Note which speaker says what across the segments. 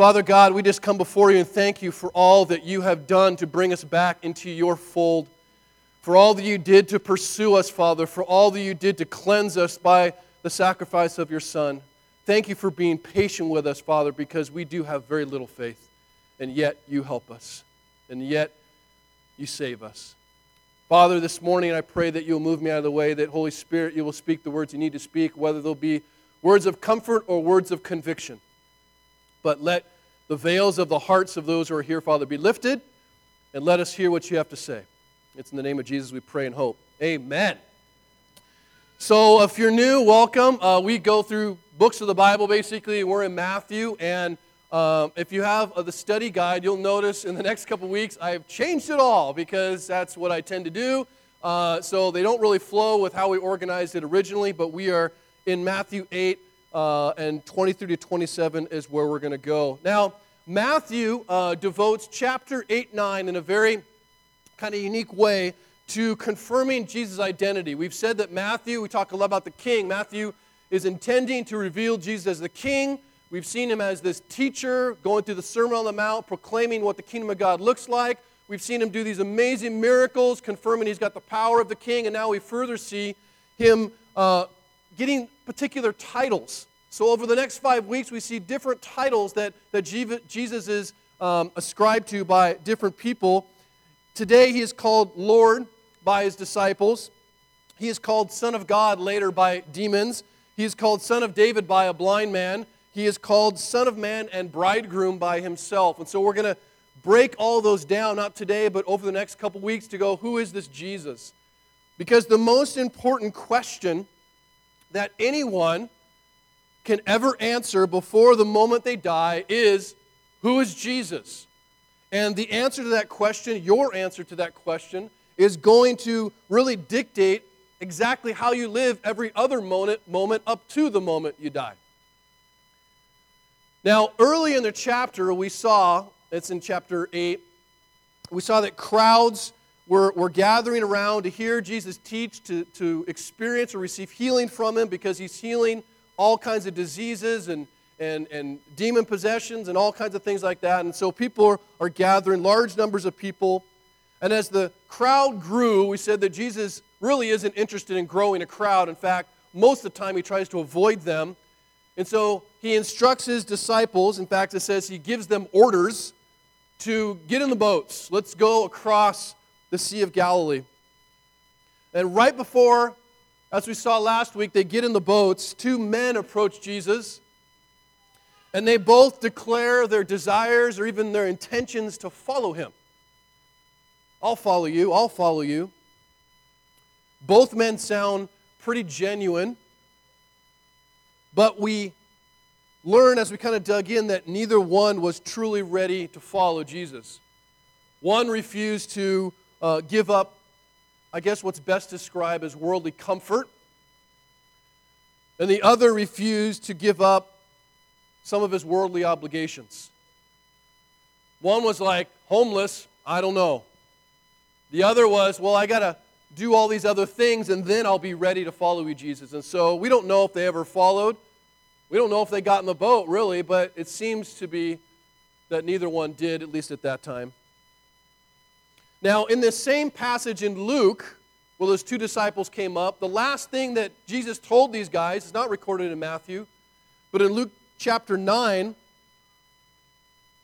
Speaker 1: Father God, we just come before you and thank you for all that you have done to bring us back into your fold, for all that you did to pursue us, Father, for all that you did to cleanse us by the sacrifice of your Son. Thank you for being patient with us, Father, because we do have very little faith, and yet you help us, and yet you save us. Father, this morning I pray that you'll move me out of the way, that Holy Spirit, you will speak the words you need to speak, whether they'll be words of comfort or words of conviction. But let the veils of the hearts of those who are here, Father, be lifted, and let us hear what you have to say. It's in the name of Jesus we pray and hope. Amen. So, if you're new, welcome. Uh, we go through books of the Bible basically. We're in Matthew, and um, if you have uh, the study guide, you'll notice in the next couple weeks I've changed it all because that's what I tend to do. Uh, so they don't really flow with how we organized it originally, but we are in Matthew 8 uh, and 23 to 27 is where we're going to go. Now, Matthew uh, devotes chapter 8 9 in a very kind of unique way to confirming Jesus' identity. We've said that Matthew, we talk a lot about the king. Matthew is intending to reveal Jesus as the king. We've seen him as this teacher going through the Sermon on the Mount, proclaiming what the kingdom of God looks like. We've seen him do these amazing miracles, confirming he's got the power of the king. And now we further see him uh, getting particular titles. So, over the next five weeks, we see different titles that, that Jesus is um, ascribed to by different people. Today, he is called Lord by his disciples. He is called Son of God later by demons. He is called Son of David by a blind man. He is called Son of Man and Bridegroom by himself. And so we're going to break all those down, not today, but over the next couple weeks to go, who is this Jesus? Because the most important question that anyone can ever answer before the moment they die is, who is Jesus? And the answer to that question, your answer to that question, is going to really dictate exactly how you live every other moment, moment up to the moment you die. Now, early in the chapter, we saw, it's in chapter 8, we saw that crowds were, were gathering around to hear Jesus teach, to, to experience or receive healing from him because he's healing all kinds of diseases and, and, and demon possessions and all kinds of things like that. And so people are, are gathering, large numbers of people. And as the crowd grew, we said that Jesus really isn't interested in growing a crowd. In fact, most of the time he tries to avoid them. And so he instructs his disciples. In fact, it says he gives them orders to get in the boats. Let's go across the Sea of Galilee. And right before, as we saw last week, they get in the boats, two men approach Jesus. And they both declare their desires or even their intentions to follow him. I'll follow you. I'll follow you. Both men sound pretty genuine, but we learn as we kind of dug in that neither one was truly ready to follow Jesus. One refused to uh, give up, I guess, what's best described as worldly comfort, and the other refused to give up some of his worldly obligations. One was like, homeless, I don't know. The other was, well, I got to do all these other things and then I'll be ready to follow you, Jesus. And so we don't know if they ever followed. We don't know if they got in the boat, really, but it seems to be that neither one did, at least at that time. Now, in this same passage in Luke, well, those two disciples came up, the last thing that Jesus told these guys is not recorded in Matthew, but in Luke chapter 9,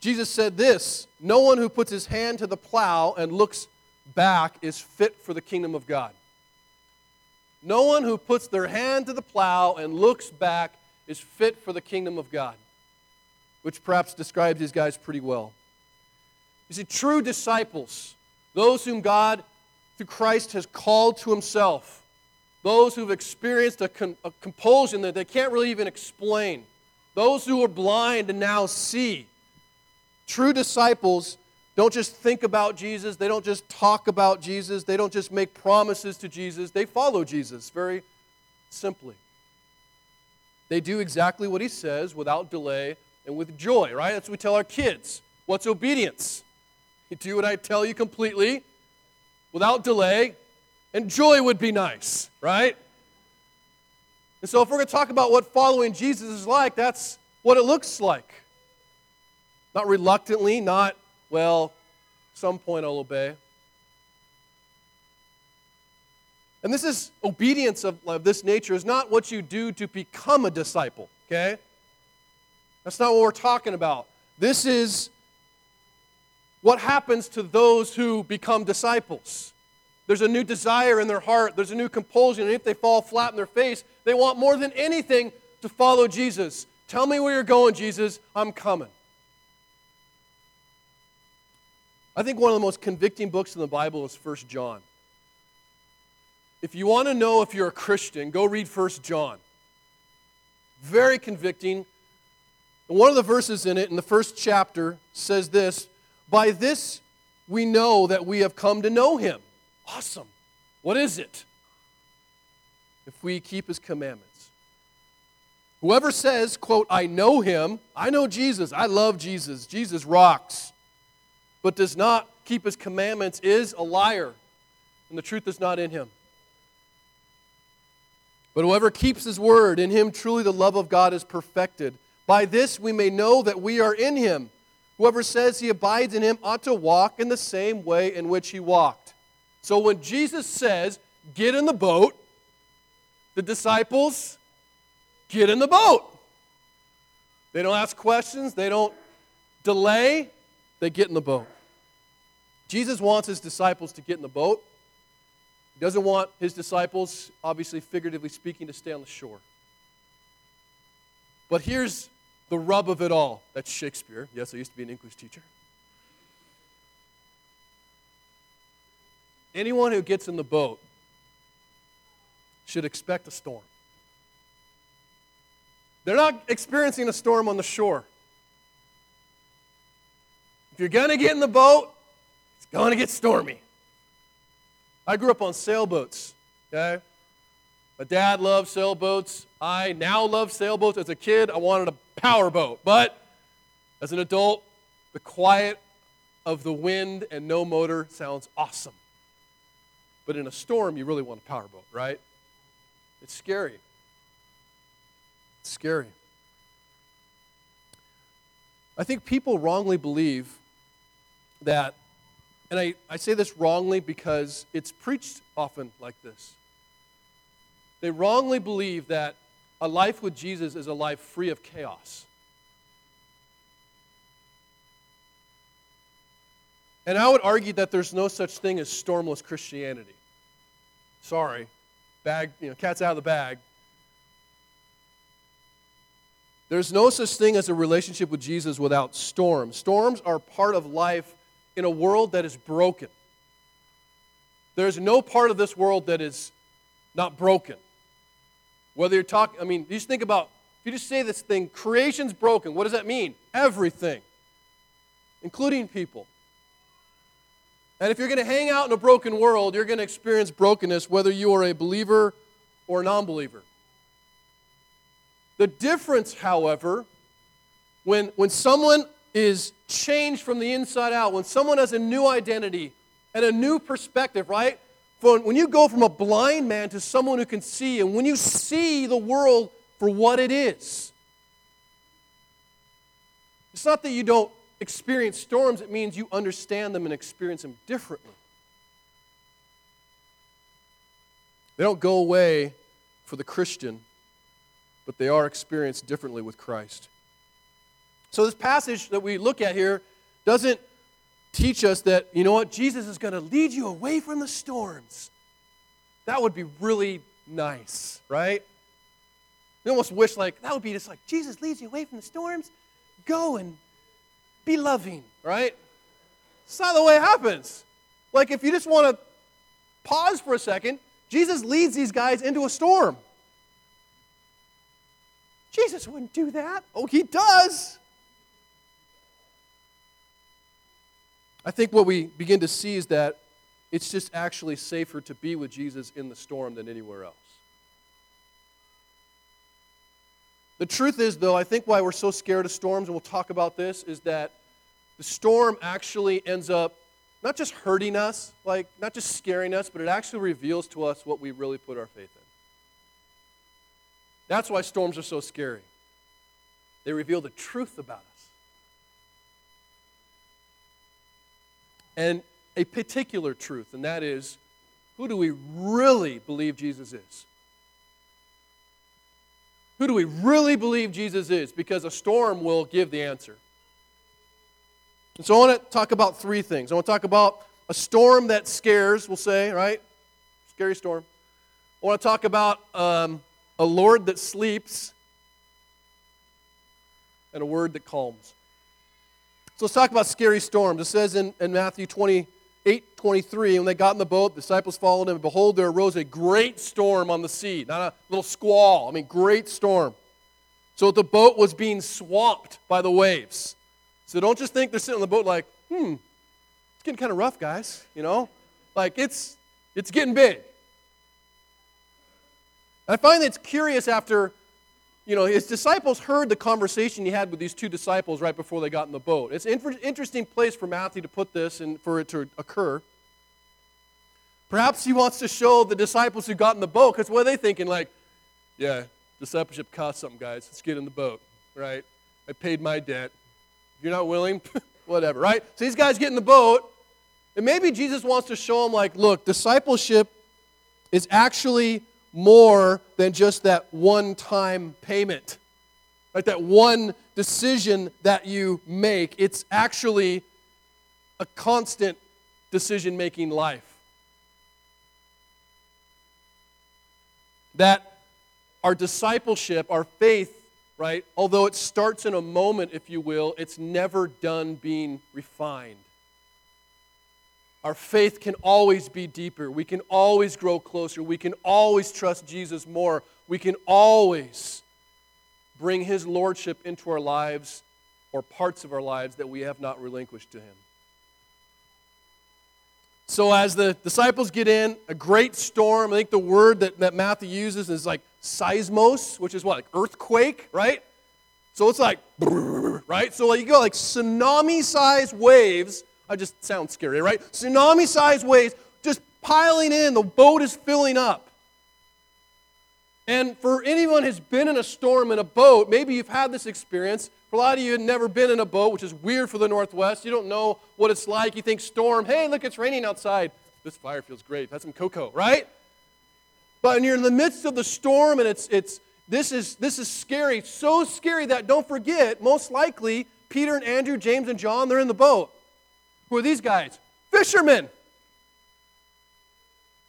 Speaker 1: Jesus said this No one who puts his hand to the plow and looks back is fit for the kingdom of God. No one who puts their hand to the plow and looks back is fit for the kingdom of God, which perhaps describes these guys pretty well. You see, true disciples, those whom God, through Christ, has called to himself, those who've experienced a, con- a compulsion that they can't really even explain, those who are blind and now see, true disciples don't just think about Jesus. They don't just talk about Jesus. They don't just make promises to Jesus. They follow Jesus very simply. They do exactly what he says without delay and with joy, right? That's what we tell our kids. What's obedience? You do what I tell you completely without delay, and joy would be nice, right? And so, if we're going to talk about what following Jesus is like, that's what it looks like. Not reluctantly, not, well, some point I'll obey. And this is obedience of, of this nature is not what you do to become a disciple, okay? That's not what we're talking about. This is what happens to those who become disciples. There's a new desire in their heart, there's a new compulsion, and if they fall flat in their face, they want more than anything to follow Jesus. Tell me where you're going, Jesus. I'm coming. I think one of the most convicting books in the Bible is 1 John. If you want to know if you're a Christian, go read 1 John. Very convicting. And one of the verses in it, in the first chapter, says this By this we know that we have come to know him. Awesome. What is it? If we keep his commandments. Whoever says, quote, I know him, I know Jesus, I love Jesus, Jesus rocks but does not keep his commandments is a liar, and the truth is not in him. But whoever keeps his word, in him truly the love of God is perfected. By this we may know that we are in him. Whoever says he abides in him ought to walk in the same way in which he walked. So when Jesus says, Get in the boat, the disciples get in the boat. They don't ask questions, they don't delay, they get in the boat. Jesus wants his disciples to get in the boat. He doesn't want his disciples, obviously, figuratively speaking, to stay on the shore. But here's the rub of it all. That's Shakespeare. Yes, I used to be an English teacher. Anyone who gets in the boat should expect a storm. They're not experiencing a storm on the shore. If you're going to get in the boat, it's going to get stormy. I grew up on sailboats, okay? My dad loved sailboats. I now love sailboats. As a kid, I wanted a powerboat. But as an adult, the quiet of the wind and no motor sounds awesome. But in a storm, you really want a powerboat, right? It's scary. It's scary. I think people wrongly believe that and I, I say this wrongly because it's preached often like this. They wrongly believe that a life with Jesus is a life free of chaos. And I would argue that there's no such thing as stormless Christianity. Sorry, bag, you know, cat's out of the bag. There's no such thing as a relationship with Jesus without storms. Storms are part of life in a world that is broken. There's no part of this world that is not broken. Whether you're talking, I mean, you just think about, if you just say this thing, creation's broken, what does that mean? Everything, including people. And if you're going to hang out in a broken world, you're going to experience brokenness whether you are a believer or a non believer. The difference, however, when, when someone is changed from the inside out, when someone has a new identity and a new perspective, right? When you go from a blind man to someone who can see, and when you see the world for what it is, it's not that you don't experience storms, it means you understand them and experience them differently. They don't go away for the Christian, but they are experienced differently with Christ. So, this passage that we look at here doesn't teach us that, you know what, Jesus is going to lead you away from the storms. That would be really nice, right? We almost wish, like, that would be just like, Jesus leads you away from the storms. Go and be loving, right? It's not the way it happens. Like, if you just want to pause for a second, Jesus leads these guys into a storm. Jesus wouldn't do that. Oh, he does. I think what we begin to see is that it's just actually safer to be with Jesus in the storm than anywhere else. The truth is, though, I think why we're so scared of storms, and we'll talk about this, is that the storm actually ends up not just hurting us, like not just scaring us, but it actually reveals to us what we really put our faith in. That's why storms are so scary. They reveal the truth about us. And a particular truth, and that is who do we really believe Jesus is? Who do we really believe Jesus is? Because a storm will give the answer. And so I want to talk about three things. I want to talk about a storm that scares, we'll say, right? Scary storm. I want to talk about um, a Lord that sleeps and a word that calms. So let's talk about scary storms. It says in, in Matthew 28 23, when they got in the boat, the disciples followed him, and behold, there arose a great storm on the sea. Not a little squall, I mean, great storm. So the boat was being swamped by the waves. So don't just think they're sitting on the boat like, hmm, it's getting kind of rough, guys, you know? Like it's it's getting big. I find that it's curious after you know, his disciples heard the conversation he had with these two disciples right before they got in the boat. It's an interesting place for Matthew to put this and for it to occur. Perhaps he wants to show the disciples who got in the boat, because what are they thinking? Like, yeah, discipleship costs something, guys. Let's get in the boat, right? I paid my debt. If you're not willing, whatever, right? So these guys get in the boat, and maybe Jesus wants to show them, like, look, discipleship is actually more than just that one time payment, right? That one decision that you make. It's actually a constant decision making life. That our discipleship, our faith, right, although it starts in a moment, if you will, it's never done being refined. Our faith can always be deeper. We can always grow closer. We can always trust Jesus more. We can always bring his lordship into our lives or parts of our lives that we have not relinquished to him. So, as the disciples get in, a great storm, I think the word that, that Matthew uses is like seismos, which is what, like earthquake, right? So it's like, right? So like you go like tsunami sized waves I just sound scary, right? Tsunami sized waves just piling in. The boat is filling up. And for anyone who's been in a storm in a boat, maybe you've had this experience. For a lot of you have never been in a boat, which is weird for the Northwest. You don't know what it's like. You think storm, hey, look, it's raining outside. This fire feels great. Have some cocoa, right? But when you're in the midst of the storm and it's it's this is this is scary, so scary that don't forget, most likely Peter and Andrew, James and John, they're in the boat. Who are these guys? Fishermen.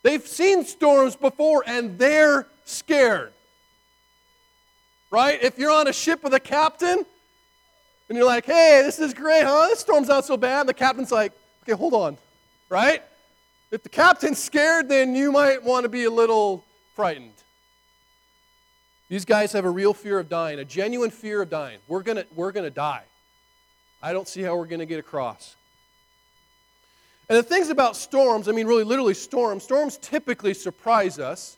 Speaker 1: They've seen storms before and they're scared. Right? If you're on a ship with a captain and you're like, hey, this is great, huh? This storm's not so bad. And the captain's like, okay, hold on. Right? If the captain's scared, then you might want to be a little frightened. These guys have a real fear of dying, a genuine fear of dying. We're going to we're going to die. I don't see how we're going to get across. And the things about storms, I mean, really, literally storms, storms typically surprise us.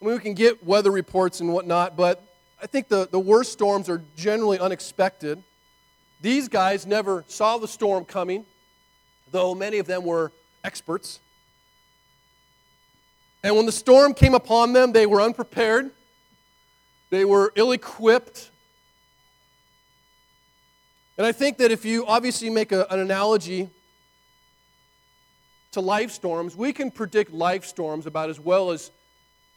Speaker 1: I mean, we can get weather reports and whatnot, but I think the, the worst storms are generally unexpected. These guys never saw the storm coming, though many of them were experts. And when the storm came upon them, they were unprepared, they were ill equipped. And I think that if you obviously make a, an analogy to life storms, we can predict life storms about as well as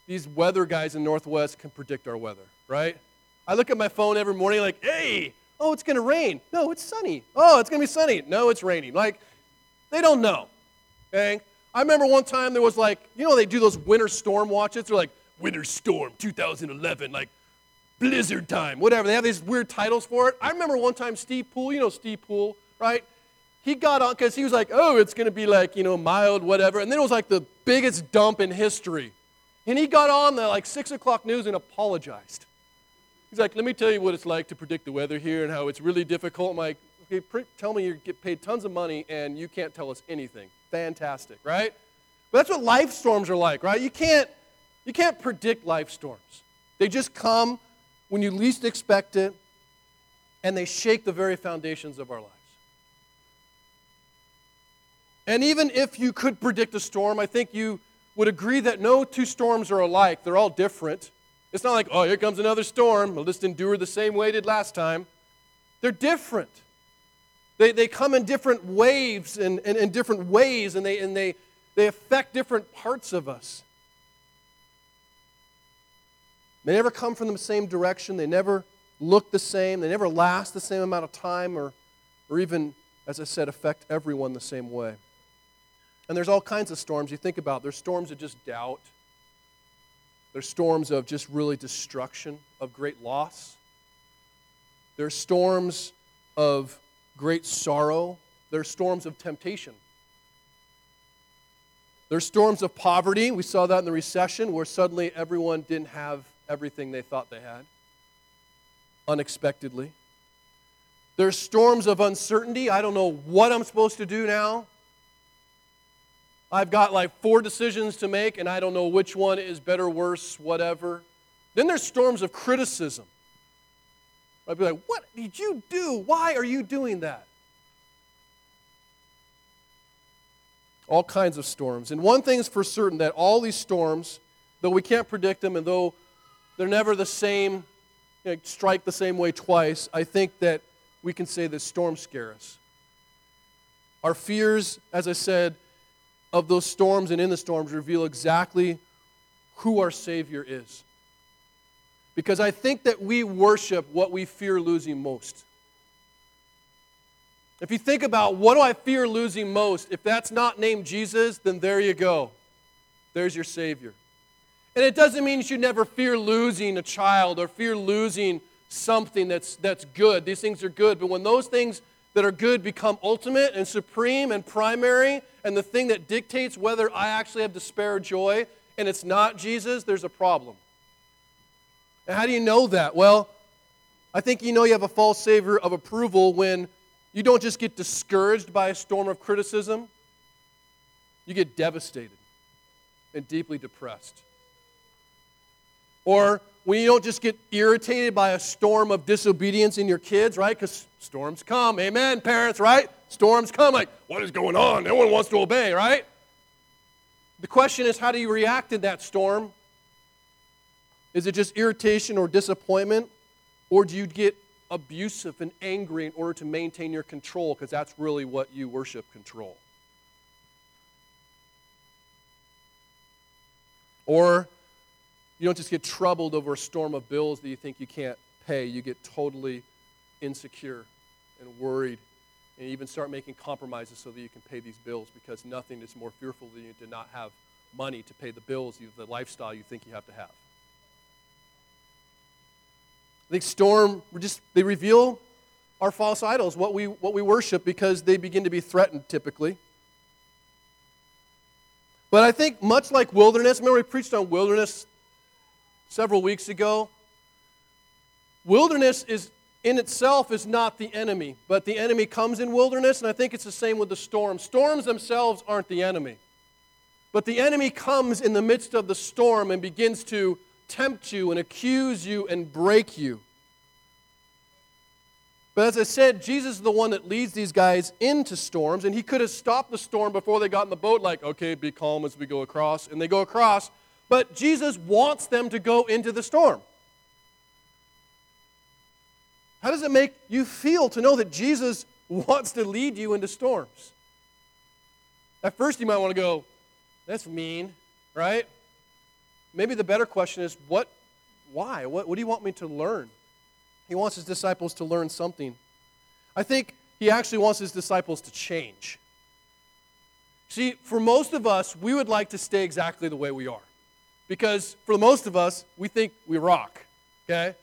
Speaker 1: these weather guys in Northwest can predict our weather, right? I look at my phone every morning like, hey, oh, it's going to rain. No, it's sunny. Oh, it's going to be sunny. No, it's raining. Like, they don't know. Okay? I remember one time there was like, you know, they do those winter storm watches. They're like, winter storm 2011, like blizzard time, whatever. They have these weird titles for it. I remember one time Steve Pool, you know Steve Pool, right? He got on because he was like, oh, it's going to be like, you know, mild, whatever. And then it was like the biggest dump in history. And he got on the like 6 o'clock news and apologized. He's like, let me tell you what it's like to predict the weather here and how it's really difficult. I'm like, okay, pre- tell me you get paid tons of money and you can't tell us anything. Fantastic, right? But that's what life storms are like, right? You can't, you can't predict life storms. They just come when you least expect it and they shake the very foundations of our lives. And even if you could predict a storm, I think you would agree that no two storms are alike. They're all different. It's not like, oh, here comes another storm. We'll just endure the same way it did last time. They're different. They, they come in different waves and, and, and different ways, and, they, and they, they affect different parts of us. They never come from the same direction. They never look the same. They never last the same amount of time or, or even, as I said, affect everyone the same way. And there's all kinds of storms you think about. There's storms of just doubt. There's storms of just really destruction, of great loss. There's storms of great sorrow. There's storms of temptation. There's storms of poverty. We saw that in the recession where suddenly everyone didn't have everything they thought they had unexpectedly. There's storms of uncertainty. I don't know what I'm supposed to do now. I've got like four decisions to make, and I don't know which one is better, worse, whatever. Then there's storms of criticism. I'd be like, What did you do? Why are you doing that? All kinds of storms. And one thing is for certain that all these storms, though we can't predict them and though they're never the same, you know, strike the same way twice, I think that we can say that storms scare us. Our fears, as I said, of those storms and in the storms reveal exactly who our Savior is. Because I think that we worship what we fear losing most. If you think about what do I fear losing most, if that's not named Jesus, then there you go. There's your Savior. And it doesn't mean you should never fear losing a child or fear losing something that's, that's good. These things are good. But when those things that are good become ultimate and supreme and primary, and the thing that dictates whether I actually have despair or joy, and it's not Jesus, there's a problem. And how do you know that? Well, I think you know you have a false savior of approval when you don't just get discouraged by a storm of criticism, you get devastated and deeply depressed. Or when you don't just get irritated by a storm of disobedience in your kids, right? Because storms come. Amen, parents, right? Storms come. Like, what is going on? No one wants to obey, right? The question is, how do you react in that storm? Is it just irritation or disappointment? Or do you get abusive and angry in order to maintain your control? Because that's really what you worship control. Or you don't just get troubled over a storm of bills that you think you can't pay. You get totally insecure and worried and even start making compromises so that you can pay these bills because nothing is more fearful than you to not have money to pay the bills, the lifestyle you think you have to have. I think storm just they reveal our false idols, what we what we worship, because they begin to be threatened typically. But I think much like wilderness, remember we preached on wilderness several weeks ago. Wilderness is in itself is not the enemy, but the enemy comes in wilderness, and I think it's the same with the storm. Storms themselves aren't the enemy, but the enemy comes in the midst of the storm and begins to tempt you and accuse you and break you. But as I said, Jesus is the one that leads these guys into storms, and he could have stopped the storm before they got in the boat, like, okay, be calm as we go across. And they go across, but Jesus wants them to go into the storm. How does it make you feel to know that Jesus wants to lead you into storms? At first, you might want to go, that's mean, right? Maybe the better question is, what, why? What, what do you want me to learn? He wants his disciples to learn something. I think he actually wants his disciples to change. See, for most of us, we would like to stay exactly the way we are. Because for most of us, we think we rock, okay?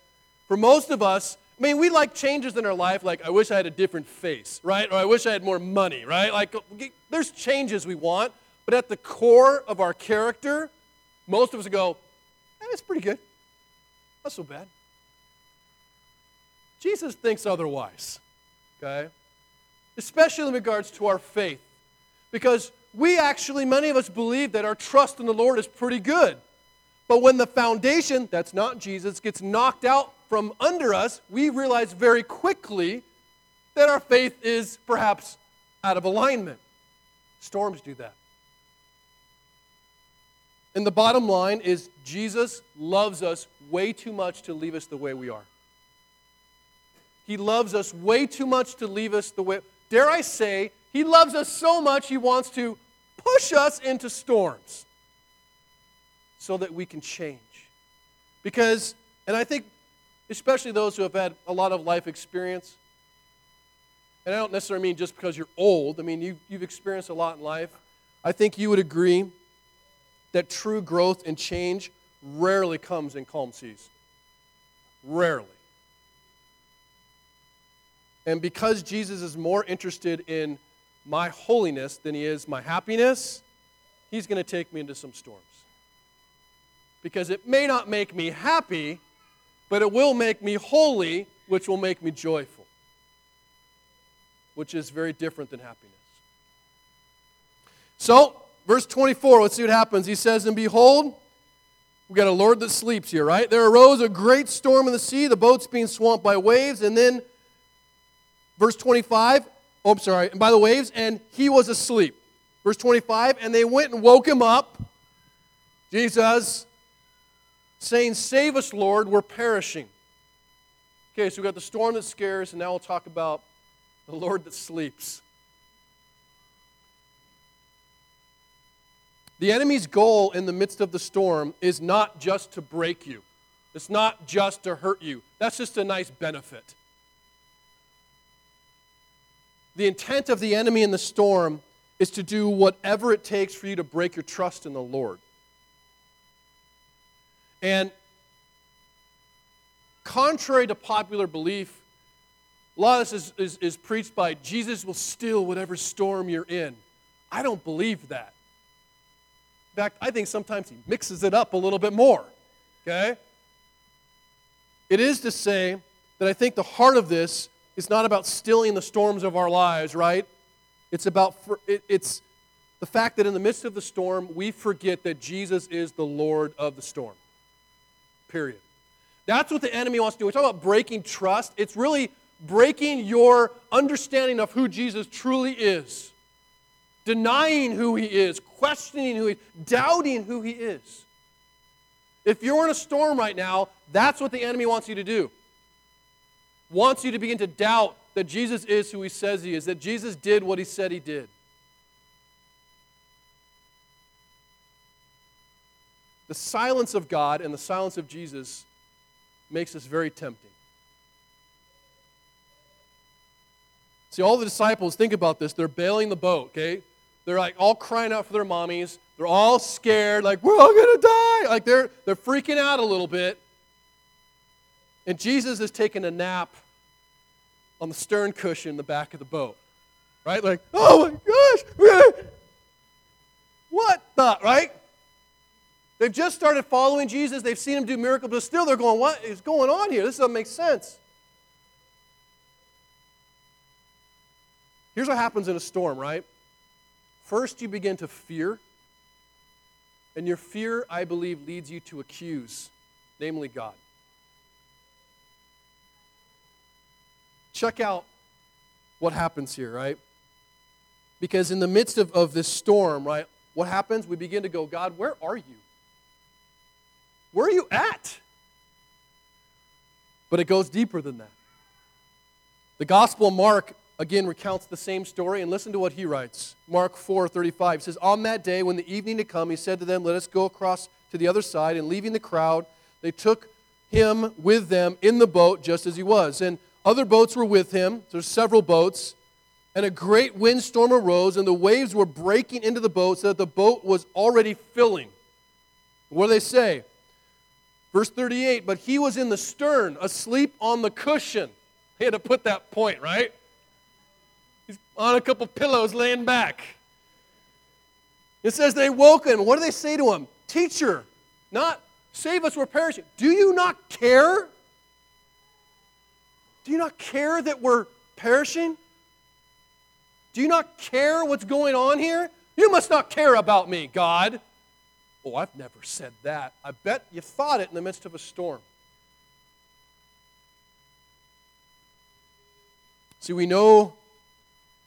Speaker 1: For most of us, I mean, we like changes in our life, like I wish I had a different face, right? Or I wish I had more money, right? Like, there's changes we want, but at the core of our character, most of us go, eh, that's pretty good. Not so bad. Jesus thinks otherwise, okay? Especially in regards to our faith. Because we actually, many of us believe that our trust in the Lord is pretty good. But when the foundation, that's not Jesus, gets knocked out from under us, we realize very quickly that our faith is perhaps out of alignment. Storms do that. And the bottom line is Jesus loves us way too much to leave us the way we are. He loves us way too much to leave us the way. dare I say, He loves us so much, He wants to push us into storms so that we can change. Because, and I think, especially those who have had a lot of life experience, and I don't necessarily mean just because you're old, I mean, you, you've experienced a lot in life. I think you would agree that true growth and change rarely comes in calm seas. Rarely. And because Jesus is more interested in my holiness than he is my happiness, he's going to take me into some storms. Because it may not make me happy, but it will make me holy, which will make me joyful, which is very different than happiness. So, verse 24, let's see what happens. He says, And behold, we got a Lord that sleeps here, right? There arose a great storm in the sea, the boats being swamped by waves, and then verse 25, oh, I'm sorry, by the waves, and he was asleep. Verse 25, and they went and woke him up, Jesus, saying, Save us, Lord, we're perishing. Okay, so we've got the storm that scares, and now we'll talk about the Lord that sleeps. The enemy's goal in the midst of the storm is not just to break you, it's not just to hurt you. That's just a nice benefit. The intent of the enemy in the storm is to do whatever it takes for you to break your trust in the Lord. And contrary to popular belief, a lot of this is, is, is preached by Jesus will still whatever storm you're in. I don't believe that. In fact, I think sometimes he mixes it up a little bit more. Okay? It is to say that I think the heart of this is not about stilling the storms of our lives, right? It's about it's the fact that in the midst of the storm, we forget that Jesus is the Lord of the storm. Period. That's what the enemy wants to do. We talk about breaking trust. It's really breaking your understanding of who Jesus truly is denying who he is, questioning who he doubting who he is. If you're in a storm right now, that's what the enemy wants you to do. Wants you to begin to doubt that Jesus is who he says he is, that Jesus did what he said he did. The silence of God and the silence of Jesus makes us very tempting. See, all the disciples, think about this. They're bailing the boat, okay? They're like all crying out for their mommies. They're all scared, like, we're all to die. Like they're, they're freaking out a little bit. And Jesus is taking a nap on the stern cushion in the back of the boat. Right? Like, oh my gosh. What the, right? They've just started following Jesus. They've seen him do miracles, but still they're going, what is going on here? This doesn't make sense. Here's what happens in a storm, right? First, you begin to fear. And your fear, I believe, leads you to accuse, namely God. Check out what happens here, right? Because in the midst of, of this storm, right, what happens? We begin to go, God, where are you? Where are you at? But it goes deeper than that. The Gospel of Mark again recounts the same story and listen to what he writes mark 4 35 says on that day when the evening had come he said to them let us go across to the other side and leaving the crowd they took him with them in the boat just as he was and other boats were with him there's several boats and a great windstorm arose and the waves were breaking into the boat so that the boat was already filling what do they say verse 38 but he was in the stern asleep on the cushion he had to put that point right He's on a couple pillows laying back. It says they woke him. What do they say to him? Teacher, not save us, we're perishing. Do you not care? Do you not care that we're perishing? Do you not care what's going on here? You must not care about me, God. Oh, I've never said that. I bet you thought it in the midst of a storm. See, we know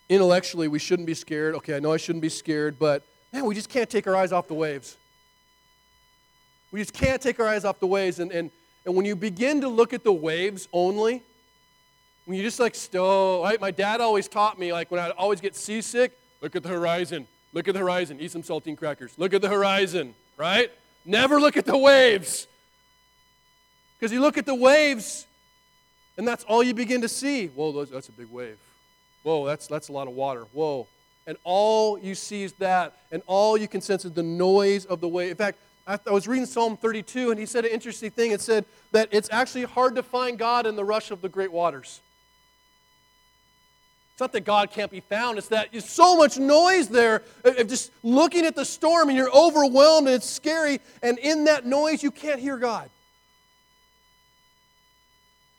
Speaker 1: intellectually we shouldn't be scared. Okay, I know I shouldn't be scared, but man, we just can't take our eyes off the waves. We just can't take our eyes off the waves. And, and, and when you begin to look at the waves only, When you just like stow, right? My dad always taught me, like when I'd always get seasick, look at the horizon, look at the horizon, eat some saltine crackers, look at the horizon, right? Never look at the waves. Because you look at the waves, and that's all you begin to see. Whoa, that's a big wave. Whoa, that's, that's a lot of water. Whoa. And all you see is that, and all you can sense is the noise of the wave. In fact, I was reading Psalm 32, and he said an interesting thing. It said that it's actually hard to find God in the rush of the great waters. It's not that God can't be found, it's that there's so much noise there of just looking at the storm and you're overwhelmed and it's scary, and in that noise, you can't hear God.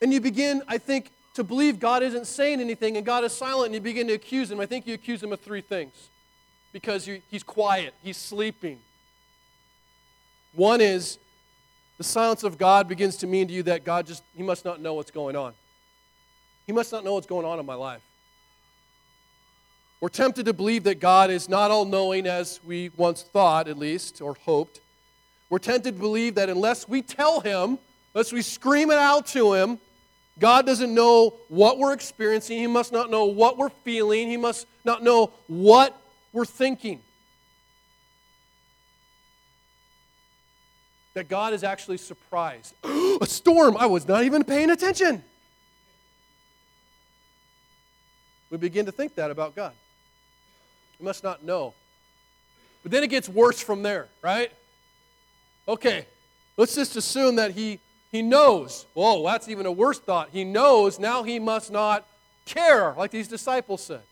Speaker 1: And you begin, I think, to believe God isn't saying anything and God is silent, and you begin to accuse him. I think you accuse him of three things because he's quiet, he's sleeping. One is the silence of God begins to mean to you that God just, he must not know what's going on. He must not know what's going on in my life. We're tempted to believe that God is not all knowing as we once thought, at least, or hoped. We're tempted to believe that unless we tell Him, unless we scream it out to Him, God doesn't know what we're experiencing. He must not know what we're feeling. He must not know what we're thinking. That God is actually surprised. A storm! I was not even paying attention. We begin to think that about God. He must not know. But then it gets worse from there, right? Okay, let's just assume that he, he knows. Whoa, that's even a worse thought. He knows, now he must not care, like these disciples said.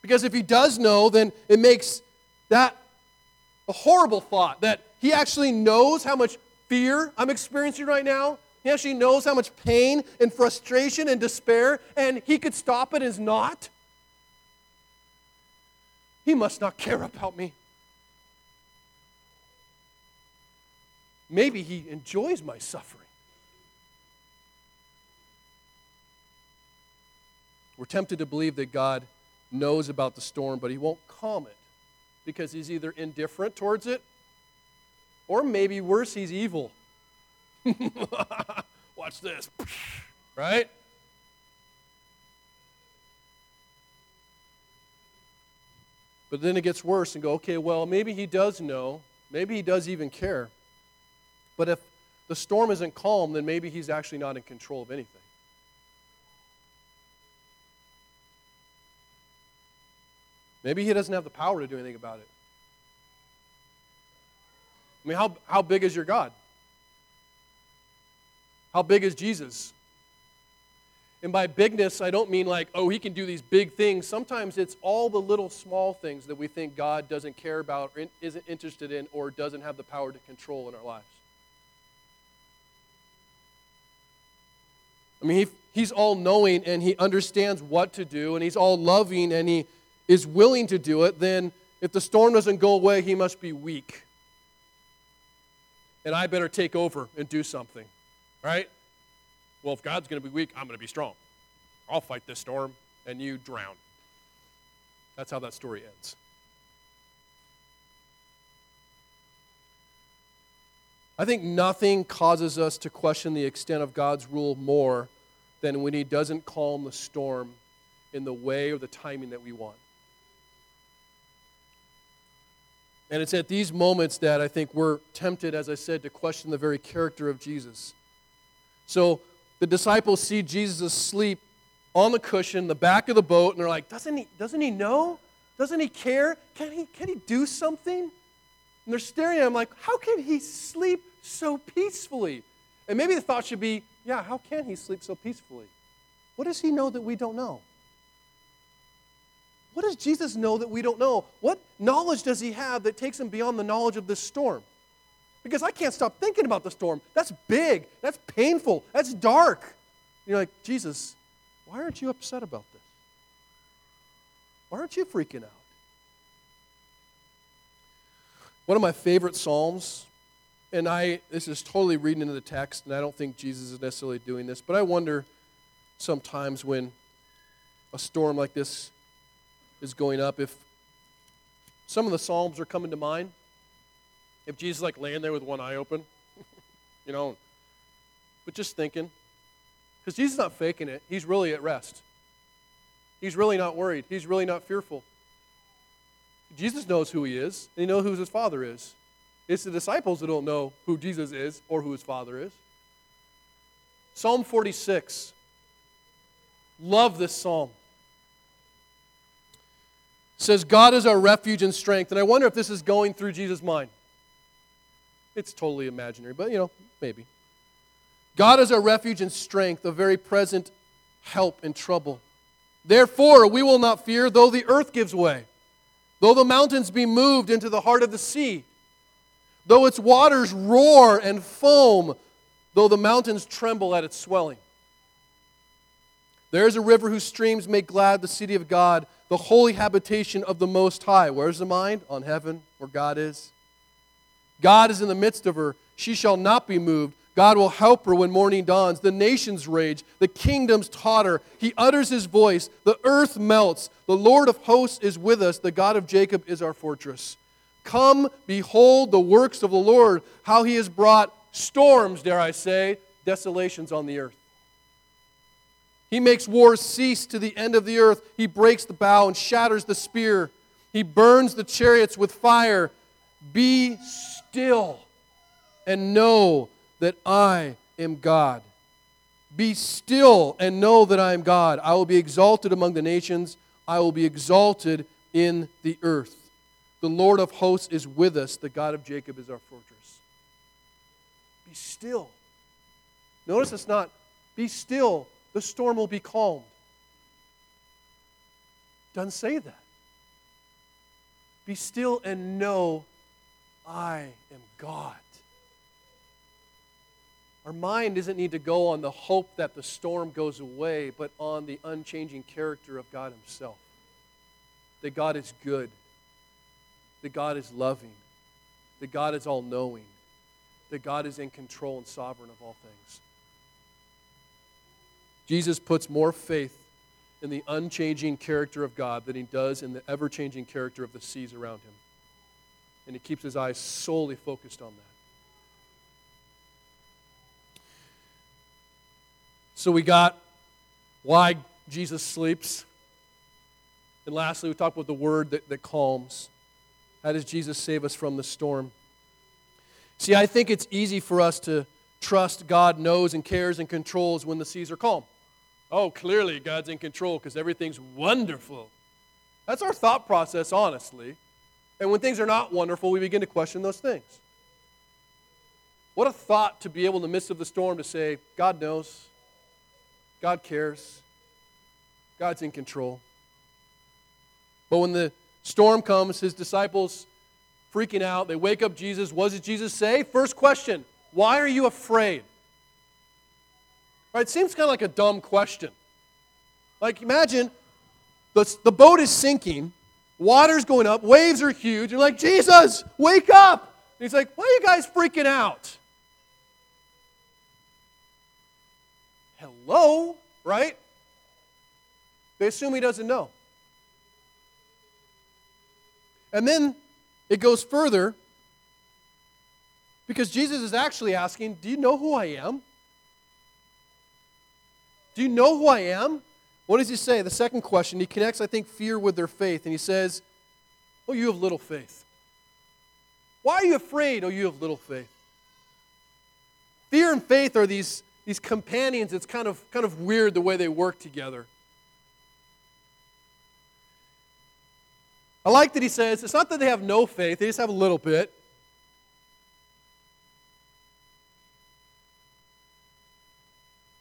Speaker 1: Because if he does know, then it makes that a horrible thought that he actually knows how much fear I'm experiencing right now. He actually knows how much pain and frustration and despair, and he could stop it and not. He must not care about me. Maybe he enjoys my suffering. We're tempted to believe that God knows about the storm, but he won't calm it because he's either indifferent towards it or maybe worse, he's evil. Watch this. Right? But then it gets worse and go, okay, well, maybe he does know. Maybe he does even care. But if the storm isn't calm, then maybe he's actually not in control of anything. Maybe he doesn't have the power to do anything about it. I mean, how, how big is your God? How big is Jesus? And by bigness, I don't mean like, oh, he can do these big things. Sometimes it's all the little small things that we think God doesn't care about or isn't interested in or doesn't have the power to control in our lives. I mean, he, he's all knowing and he understands what to do and he's all loving and he is willing to do it. Then, if the storm doesn't go away, he must be weak. And I better take over and do something, right? Well, if God's going to be weak, I'm going to be strong. I'll fight this storm, and you drown. That's how that story ends. I think nothing causes us to question the extent of God's rule more than when He doesn't calm the storm in the way or the timing that we want. And it's at these moments that I think we're tempted, as I said, to question the very character of Jesus. So the disciples see Jesus asleep on the cushion, the back of the boat, and they're like, doesn't he, doesn't he know? Doesn't he care? Can he, can he do something? And they're staring at him like, how can he sleep so peacefully? And maybe the thought should be, yeah, how can he sleep so peacefully? What does he know that we don't know? What does Jesus know that we don't know? What knowledge does he have that takes him beyond the knowledge of this storm? Because I can't stop thinking about the storm. That's big. That's painful. That's dark. And you're like, Jesus, why aren't you upset about this? Why aren't you freaking out? One of my favorite Psalms, and I this is totally reading into the text, and I don't think Jesus is necessarily doing this, but I wonder sometimes when a storm like this is going up if some of the Psalms are coming to mind if Jesus like laying there with one eye open, you know, but just thinking. Because Jesus is not faking it, he's really at rest. He's really not worried, he's really not fearful. Jesus knows who he is, and he knows who his father is. It's the disciples that don't know who Jesus is or who his father is. Psalm 46. Love this psalm. It says, God is our refuge and strength. And I wonder if this is going through Jesus' mind. It's totally imaginary, but you know, maybe. God is our refuge and strength, a very present help in trouble. Therefore, we will not fear, though the earth gives way, though the mountains be moved into the heart of the sea, though its waters roar and foam, though the mountains tremble at its swelling. There is a river whose streams make glad the city of God, the holy habitation of the Most High. Where's the mind? On heaven, where God is. God is in the midst of her. She shall not be moved. God will help her when morning dawns. The nations rage, the kingdoms totter. He utters his voice, the earth melts. The Lord of hosts is with us, the God of Jacob is our fortress. Come, behold the works of the Lord, how he has brought storms, dare I say, desolations on the earth. He makes wars cease to the end of the earth. He breaks the bow and shatters the spear. He burns the chariots with fire. Be still and know that I am God. Be still and know that I am God. I will be exalted among the nations, I will be exalted in the earth. The Lord of hosts is with us, the God of Jacob is our fortress. Be still. Notice it's not, be still, the storm will be calmed. Doesn't say that. Be still and know I am God. Our mind doesn't need to go on the hope that the storm goes away, but on the unchanging character of God Himself. That God is good, that God is loving, that God is all knowing, that God is in control and sovereign of all things. Jesus puts more faith in the unchanging character of God than he does in the ever changing character of the seas around him. And he keeps his eyes solely focused on that. So we got why Jesus sleeps. And lastly, we talked about the word that, that calms. How does Jesus save us from the storm? See, I think it's easy for us to trust God knows and cares and controls when the seas are calm. Oh, clearly God's in control because everything's wonderful. That's our thought process, honestly. And when things are not wonderful, we begin to question those things. What a thought to be able in the midst of the storm to say, God knows, God cares, God's in control. But when the storm comes, his disciples freaking out, they wake up Jesus. What does Jesus say? First question Why are you afraid? Right? It seems kind of like a dumb question. Like, imagine the, the boat is sinking, water's going up, waves are huge. You're like, Jesus, wake up. And he's like, why are you guys freaking out? Hello, right? They assume he doesn't know. And then it goes further because Jesus is actually asking, Do you know who I am? Do you know who I am? What does he say? The second question, he connects, I think, fear with their faith. And he says, Oh, you have little faith. Why are you afraid? Oh, you have little faith. Fear and faith are these, these companions. It's kind of, kind of weird the way they work together. I like that he says it's not that they have no faith, they just have a little bit.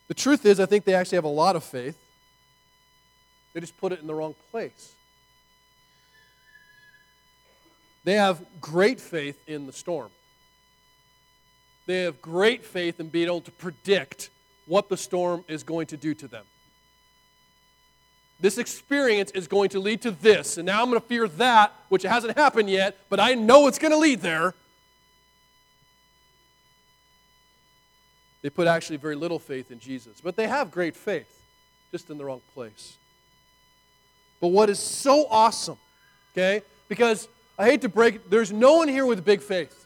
Speaker 1: The truth is, I think they actually have a lot of faith. They just put it in the wrong place. They have great faith in the storm. They have great faith in being able to predict what the storm is going to do to them. This experience is going to lead to this, and now I'm going to fear that, which hasn't happened yet, but I know it's going to lead there. They put actually very little faith in Jesus. But they have great faith, just in the wrong place. But what is so awesome, okay? Because I hate to break it, there's no one here with big faith.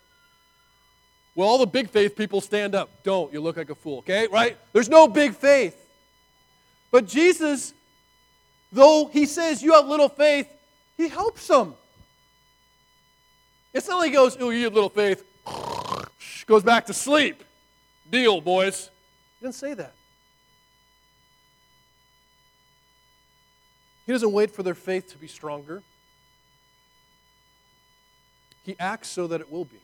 Speaker 1: Well, all the big faith people stand up. Don't. You look like a fool, okay? Right? There's no big faith. But Jesus, though he says you have little faith, he helps them. It's not like he goes, Oh, you have little faith, goes back to sleep. Deal, boys. He didn't say that. He doesn't wait for their faith to be stronger. He acts so that it will be.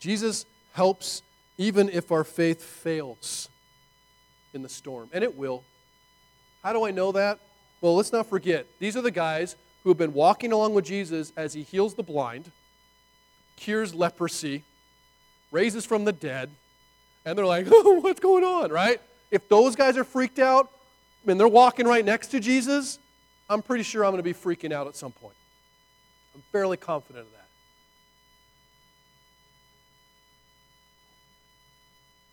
Speaker 1: Jesus helps even if our faith fails in the storm, and it will. How do I know that? Well, let's not forget, these are the guys who have been walking along with Jesus as he heals the blind, cures leprosy, raises from the dead, and they're like, oh, what's going on, right? If those guys are freaked out and they're walking right next to Jesus, I'm pretty sure I'm going to be freaking out at some point. I'm fairly confident of that.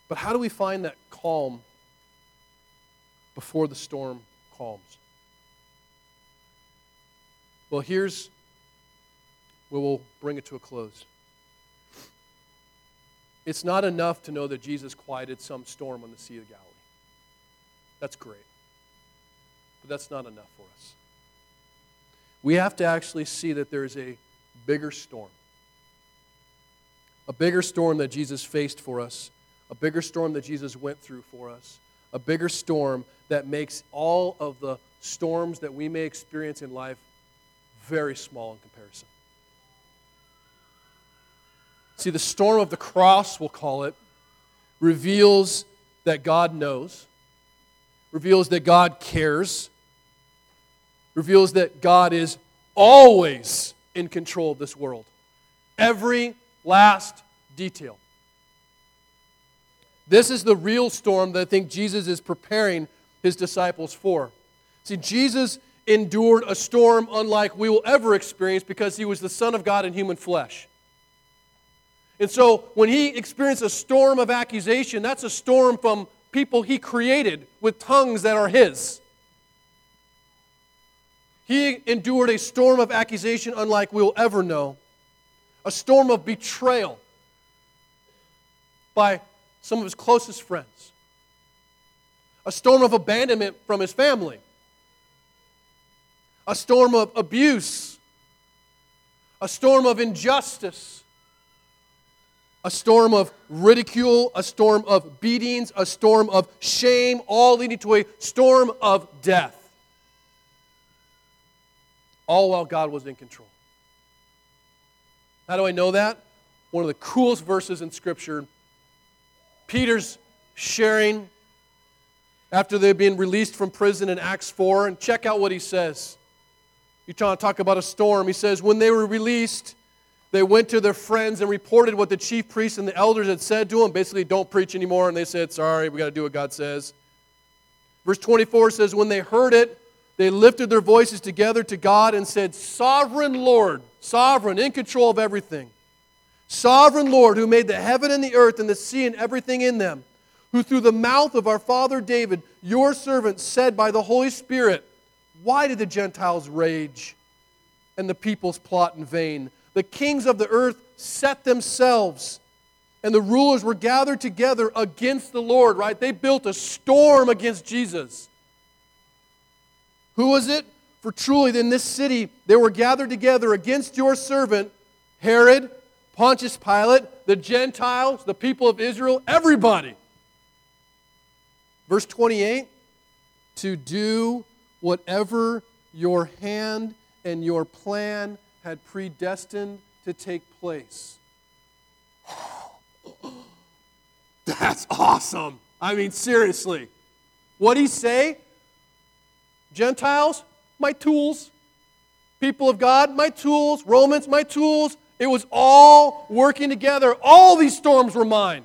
Speaker 1: But how do we find that calm before the storm calms? Well, here's where we'll bring it to a close. It's not enough to know that Jesus quieted some storm on the Sea of Galilee. That's great. But that's not enough for us. We have to actually see that there's a bigger storm. A bigger storm that Jesus faced for us a bigger storm that Jesus went through for us, a bigger storm that makes all of the storms that we may experience in life very small in comparison. See, the storm of the cross, we'll call it, reveals that God knows, reveals that God cares, reveals that God is always in control of this world. Every last detail. This is the real storm that I think Jesus is preparing his disciples for. See, Jesus endured a storm unlike we will ever experience because he was the Son of God in human flesh. And so when he experienced a storm of accusation, that's a storm from people he created with tongues that are his. He endured a storm of accusation unlike we'll ever know, a storm of betrayal by some of his closest friends, a storm of abandonment from his family, a storm of abuse, a storm of injustice, a storm of ridicule, a storm of beatings, a storm of shame, all leading to a storm of death. All while God was in control. How do I know that? One of the coolest verses in Scripture Peter's sharing after they've been released from prison in Acts 4. And check out what he says. You're trying to talk about a storm. He says, When they were released, they went to their friends and reported what the chief priests and the elders had said to them. Basically, don't preach anymore. And they said, Sorry, we got to do what God says. Verse 24 says, When they heard it, they lifted their voices together to God and said, Sovereign Lord, sovereign, in control of everything. Sovereign Lord, who made the heaven and the earth and the sea and everything in them, who through the mouth of our father David, your servant, said by the Holy Spirit, Why did the Gentiles rage and the peoples plot in vain? The kings of the earth set themselves, and the rulers were gathered together against the Lord, right? They built a storm against Jesus. Who was it? For truly in this city they were gathered together against your servant, Herod Pontius Pilate, the Gentiles, the people of Israel, everybody. Verse 28 to do whatever your hand and your plan had predestined to take place. That's awesome. I mean, seriously. What he say? Gentiles, my tools. People of God, my tools. Romans, my tools. It was all working together. All these storms were mine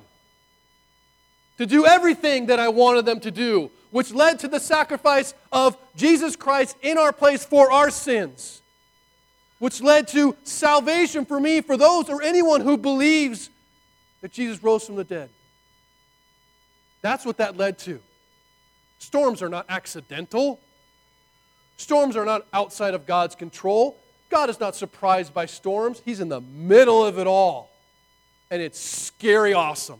Speaker 1: to do everything that I wanted them to do, which led to the sacrifice of Jesus Christ in our place for our sins, which led to salvation for me, for those or anyone who believes that Jesus rose from the dead. That's what that led to. Storms are not accidental. Storms are not outside of God's control. God is not surprised by storms, He's in the middle of it all. And it's scary awesome.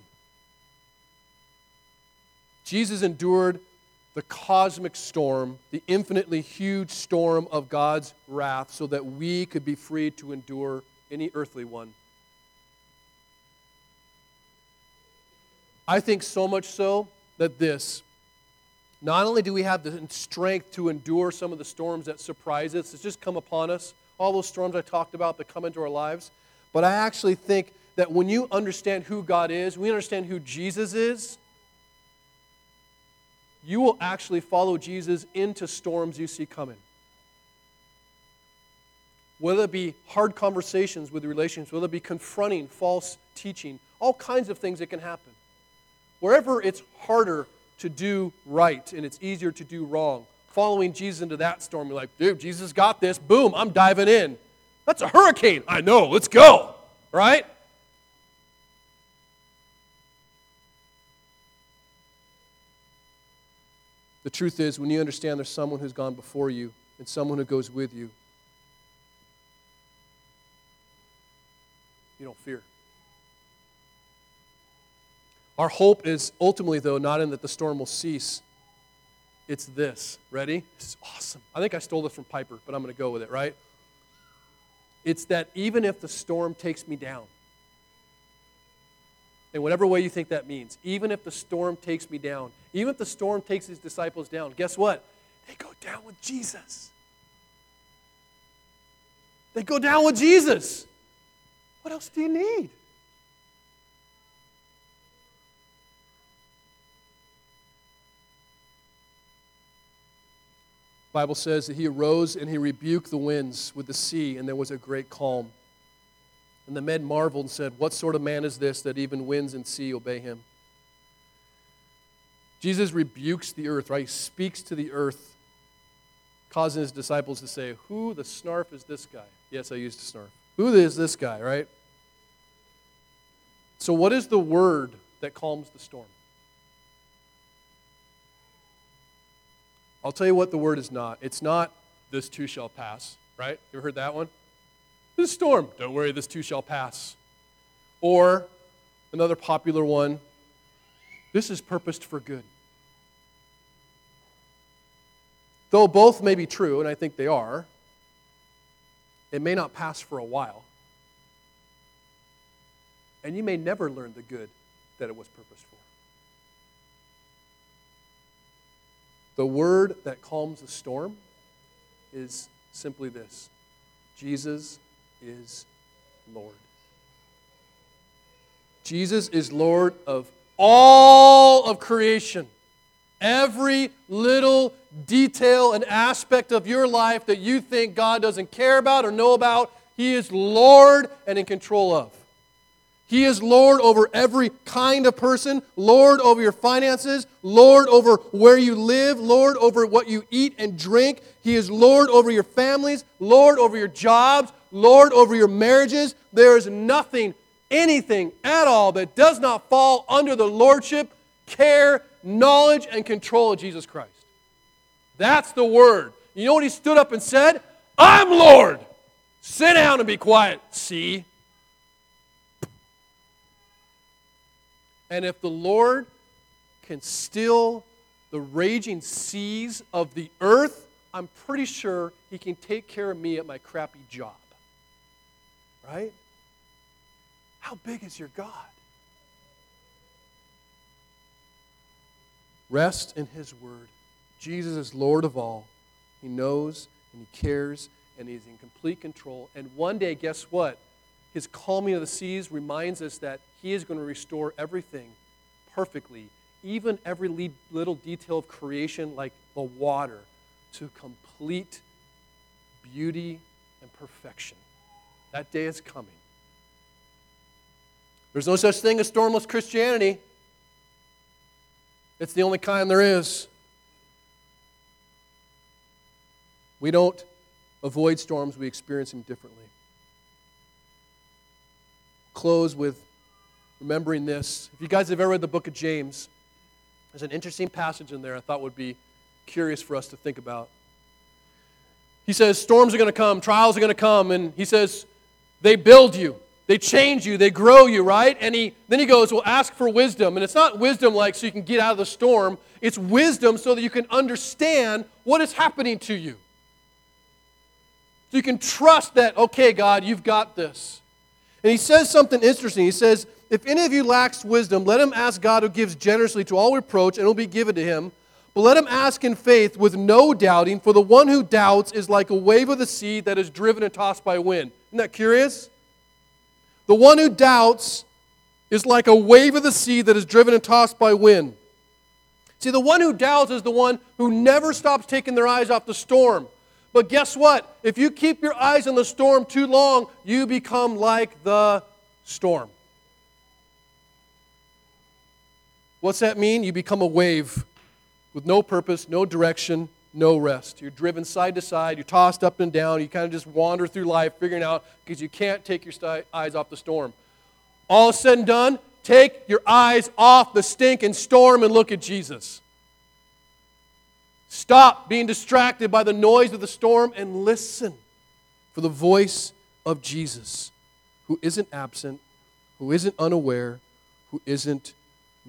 Speaker 1: Jesus endured the cosmic storm, the infinitely huge storm of God's wrath, so that we could be free to endure any earthly one. I think so much so that this, not only do we have the strength to endure some of the storms that surprise us, that just come upon us, all those storms I talked about that come into our lives, but I actually think that when you understand who God is, we understand who Jesus is, you will actually follow Jesus into storms you see coming. Whether it be hard conversations with relationships, whether it be confronting false teaching, all kinds of things that can happen. Wherever it's harder to do right and it's easier to do wrong, following Jesus into that storm, you're like, dude, Jesus got this. Boom, I'm diving in. That's a hurricane. I know, let's go. Right? The truth is, when you understand there's someone who's gone before you and someone who goes with you, you don't fear. Our hope is ultimately, though, not in that the storm will cease. It's this. Ready? This is awesome. I think I stole this from Piper, but I'm going to go with it, right? It's that even if the storm takes me down, in whatever way you think that means, even if the storm takes me down, even if the storm takes his disciples down, guess what? They go down with Jesus. They go down with Jesus. What else do you need? Bible says that he arose and he rebuked the winds with the sea, and there was a great calm. And the men marveled and said, What sort of man is this that even winds and sea obey him? Jesus rebukes the earth, right? He speaks to the earth, causing his disciples to say, Who the snarf is this guy? Yes, I used to snarf. Who is this guy, right? So, what is the word that calms the storm? I'll tell you what the word is not. It's not, this too shall pass, right? You ever heard that one? This storm, don't worry, this too shall pass. Or another popular one, this is purposed for good. Though both may be true, and I think they are, it may not pass for a while. And you may never learn the good that it was purposed for. The word that calms the storm is simply this Jesus is Lord. Jesus is Lord of all of creation. Every little detail and aspect of your life that you think God doesn't care about or know about, He is Lord and in control of. He is Lord over every kind of person, Lord over your finances, Lord over where you live, Lord over what you eat and drink. He is Lord over your families, Lord over your jobs, Lord over your marriages. There is nothing, anything at all that does not fall under the lordship, care, knowledge, and control of Jesus Christ. That's the word. You know what he stood up and said? I'm Lord. Sit down and be quiet. See? And if the Lord can still the raging seas of the earth, I'm pretty sure He can take care of me at my crappy job. Right? How big is your God? Rest in His Word. Jesus is Lord of all. He knows and He cares and He's in complete control. And one day, guess what? His calming of the seas reminds us that He is going to restore everything perfectly, even every little detail of creation, like the water, to complete beauty and perfection. That day is coming. There's no such thing as stormless Christianity. It's the only kind there is. We don't avoid storms, we experience them differently. Close with remembering this. If you guys have ever read the book of James, there's an interesting passage in there I thought would be curious for us to think about. He says, Storms are going to come, trials are going to come, and he says, They build you. They change you, they grow you, right? And he then he goes, Well, ask for wisdom. And it's not wisdom like so you can get out of the storm, it's wisdom so that you can understand what is happening to you. So you can trust that, okay, God, you've got this. And he says something interesting. He says, If any of you lacks wisdom, let him ask God who gives generously to all reproach, and it will be given to him. But let him ask in faith with no doubting, for the one who doubts is like a wave of the sea that is driven and tossed by wind. Isn't that curious? The one who doubts is like a wave of the sea that is driven and tossed by wind. See, the one who doubts is the one who never stops taking their eyes off the storm. But guess what? If you keep your eyes on the storm too long, you become like the storm. What's that mean? You become a wave with no purpose, no direction, no rest. You're driven side to side, you're tossed up and down, you kind of just wander through life figuring out because you can't take your st- eyes off the storm. All said and done, take your eyes off the stink and storm and look at Jesus. Stop being distracted by the noise of the storm and listen for the voice of Jesus, who isn't absent, who isn't unaware, who isn't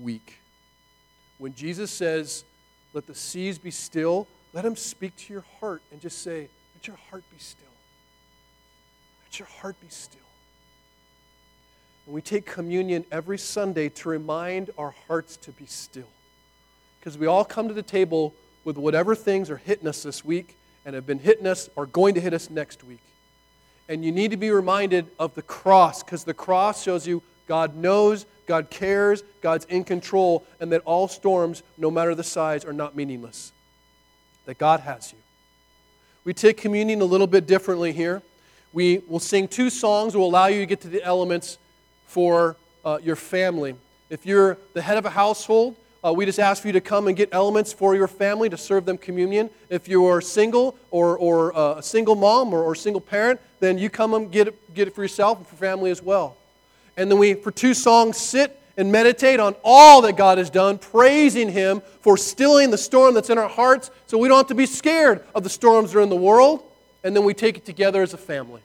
Speaker 1: weak. When Jesus says, let the seas be still. Let him speak to your heart and just say, Let your heart be still. Let your heart be still. And we take communion every Sunday to remind our hearts to be still. Because we all come to the table with whatever things are hitting us this week and have been hitting us or going to hit us next week. And you need to be reminded of the cross because the cross shows you God knows, God cares, God's in control, and that all storms, no matter the size, are not meaningless. That God has you. We take communion a little bit differently here. We will sing two songs will allow you to get to the elements for uh, your family. If you're the head of a household, uh, we just ask for you to come and get elements for your family to serve them communion. If you are single or, or uh, a single mom or, or single parent, then you come and get it, get it for yourself and for family as well and then we, for two songs, sit and meditate on all that God has done, praising Him for stilling the storm that's in our hearts so we don't have to be scared of the storms that are in the world. And then we take it together as a family.